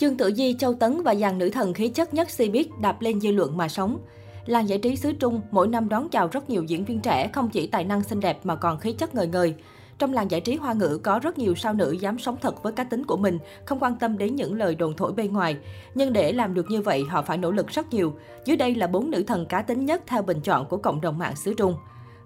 Chương Tử Di, Châu Tấn và dàn nữ thần khí chất nhất Cbiz đạp lên dư luận mà sống. Làng giải trí xứ Trung mỗi năm đón chào rất nhiều diễn viên trẻ không chỉ tài năng xinh đẹp mà còn khí chất ngời ngời. Trong làng giải trí hoa ngữ có rất nhiều sao nữ dám sống thật với cá tính của mình, không quan tâm đến những lời đồn thổi bên ngoài. Nhưng để làm được như vậy, họ phải nỗ lực rất nhiều. Dưới đây là bốn nữ thần cá tính nhất theo bình chọn của cộng đồng mạng xứ Trung.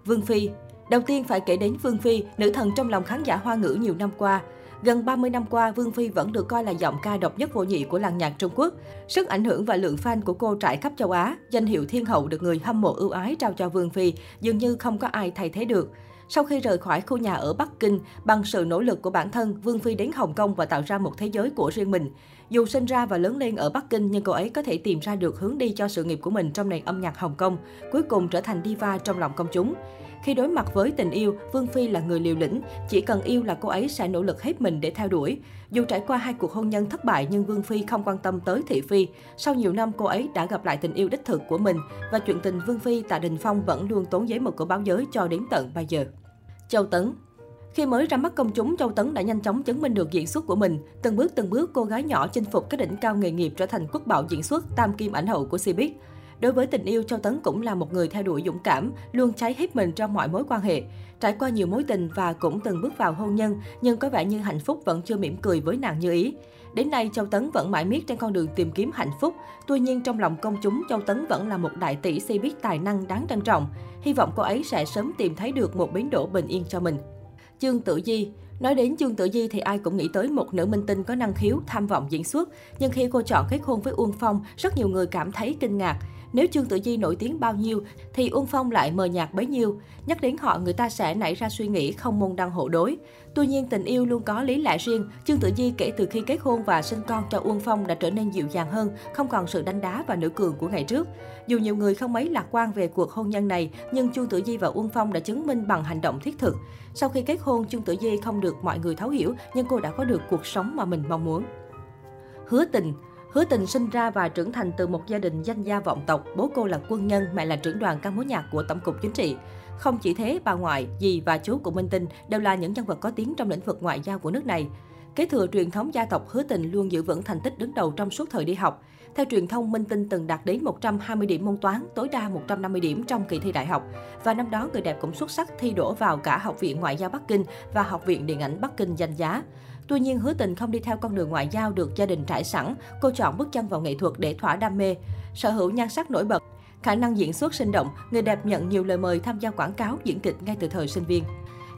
Vương Phi Đầu tiên phải kể đến Vương Phi, nữ thần trong lòng khán giả hoa ngữ nhiều năm qua. Gần 30 năm qua, Vương Phi vẫn được coi là giọng ca độc nhất vô nhị của làng nhạc Trung Quốc. Sức ảnh hưởng và lượng fan của cô trải khắp châu Á, danh hiệu thiên hậu được người hâm mộ ưu ái trao cho Vương Phi dường như không có ai thay thế được. Sau khi rời khỏi khu nhà ở Bắc Kinh, bằng sự nỗ lực của bản thân, Vương Phi đến Hồng Kông và tạo ra một thế giới của riêng mình. Dù sinh ra và lớn lên ở Bắc Kinh, nhưng cô ấy có thể tìm ra được hướng đi cho sự nghiệp của mình trong nền âm nhạc Hồng Kông, cuối cùng trở thành diva trong lòng công chúng. Khi đối mặt với tình yêu, Vương Phi là người liều lĩnh, chỉ cần yêu là cô ấy sẽ nỗ lực hết mình để theo đuổi. Dù trải qua hai cuộc hôn nhân thất bại nhưng Vương Phi không quan tâm tới Thị Phi. Sau nhiều năm cô ấy đã gặp lại tình yêu đích thực của mình và chuyện tình Vương Phi tại Đình Phong vẫn luôn tốn giấy mực của báo giới cho đến tận bây giờ. Châu Tấn khi mới ra mắt công chúng, Châu Tấn đã nhanh chóng chứng minh được diễn xuất của mình. Từng bước từng bước, cô gái nhỏ chinh phục các đỉnh cao nghề nghiệp trở thành quốc bảo diễn xuất, tam kim ảnh hậu của Cbiz. Đối với tình yêu, Châu Tấn cũng là một người theo đuổi dũng cảm, luôn cháy hết mình trong mọi mối quan hệ. Trải qua nhiều mối tình và cũng từng bước vào hôn nhân, nhưng có vẻ như hạnh phúc vẫn chưa mỉm cười với nàng như ý. Đến nay, Châu Tấn vẫn mãi miết trên con đường tìm kiếm hạnh phúc. Tuy nhiên, trong lòng công chúng, Châu Tấn vẫn là một đại tỷ si biết tài năng đáng trân trọng. Hy vọng cô ấy sẽ sớm tìm thấy được một bến đỗ bình yên cho mình. Chương Tử Di Nói đến Dương Tử Di thì ai cũng nghĩ tới một nữ minh tinh có năng khiếu, tham vọng diễn xuất. Nhưng khi cô chọn kết hôn với Uông Phong, rất nhiều người cảm thấy kinh ngạc. Nếu Trương Tử Di nổi tiếng bao nhiêu, thì Uông Phong lại mờ nhạt bấy nhiêu. Nhắc đến họ, người ta sẽ nảy ra suy nghĩ không môn đăng hộ đối. Tuy nhiên, tình yêu luôn có lý lẽ riêng. Trương Tử Di kể từ khi kết hôn và sinh con cho Uông Phong đã trở nên dịu dàng hơn, không còn sự đánh đá và nữ cường của ngày trước. Dù nhiều người không mấy lạc quan về cuộc hôn nhân này, nhưng Trương Tử Di và Uông Phong đã chứng minh bằng hành động thiết thực. Sau khi kết hôn, Trương Tử Di không được mọi người thấu hiểu, nhưng cô đã có được cuộc sống mà mình mong muốn. Hứa tình Hứa tình sinh ra và trưởng thành từ một gia đình danh gia vọng tộc, bố cô là quân nhân, mẹ là trưởng đoàn ca mối nhạc của Tổng cục Chính trị. Không chỉ thế, bà ngoại, dì và chú của Minh Tinh đều là những nhân vật có tiếng trong lĩnh vực ngoại giao của nước này. Kế thừa truyền thống gia tộc Hứa Tình luôn giữ vững thành tích đứng đầu trong suốt thời đi học. Theo truyền thông, Minh Tinh từng đạt đến 120 điểm môn toán, tối đa 150 điểm trong kỳ thi đại học. Và năm đó, người đẹp cũng xuất sắc thi đỗ vào cả Học viện Ngoại giao Bắc Kinh và Học viện Điện ảnh Bắc Kinh danh giá. Tuy nhiên, hứa tình không đi theo con đường ngoại giao được gia đình trải sẵn, cô chọn bước chân vào nghệ thuật để thỏa đam mê. Sở hữu nhan sắc nổi bật, khả năng diễn xuất sinh động, người đẹp nhận nhiều lời mời tham gia quảng cáo, diễn kịch ngay từ thời sinh viên.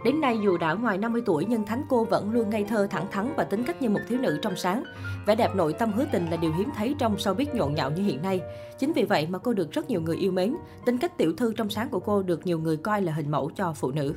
Đến nay, dù đã ngoài 50 tuổi, nhưng Thánh cô vẫn luôn ngây thơ, thẳng thắn và tính cách như một thiếu nữ trong sáng. Vẻ đẹp nội tâm hứa tình là điều hiếm thấy trong sau biết nhộn nhạo như hiện nay. Chính vì vậy mà cô được rất nhiều người yêu mến. Tính cách tiểu thư trong sáng của cô được nhiều người coi là hình mẫu cho phụ nữ.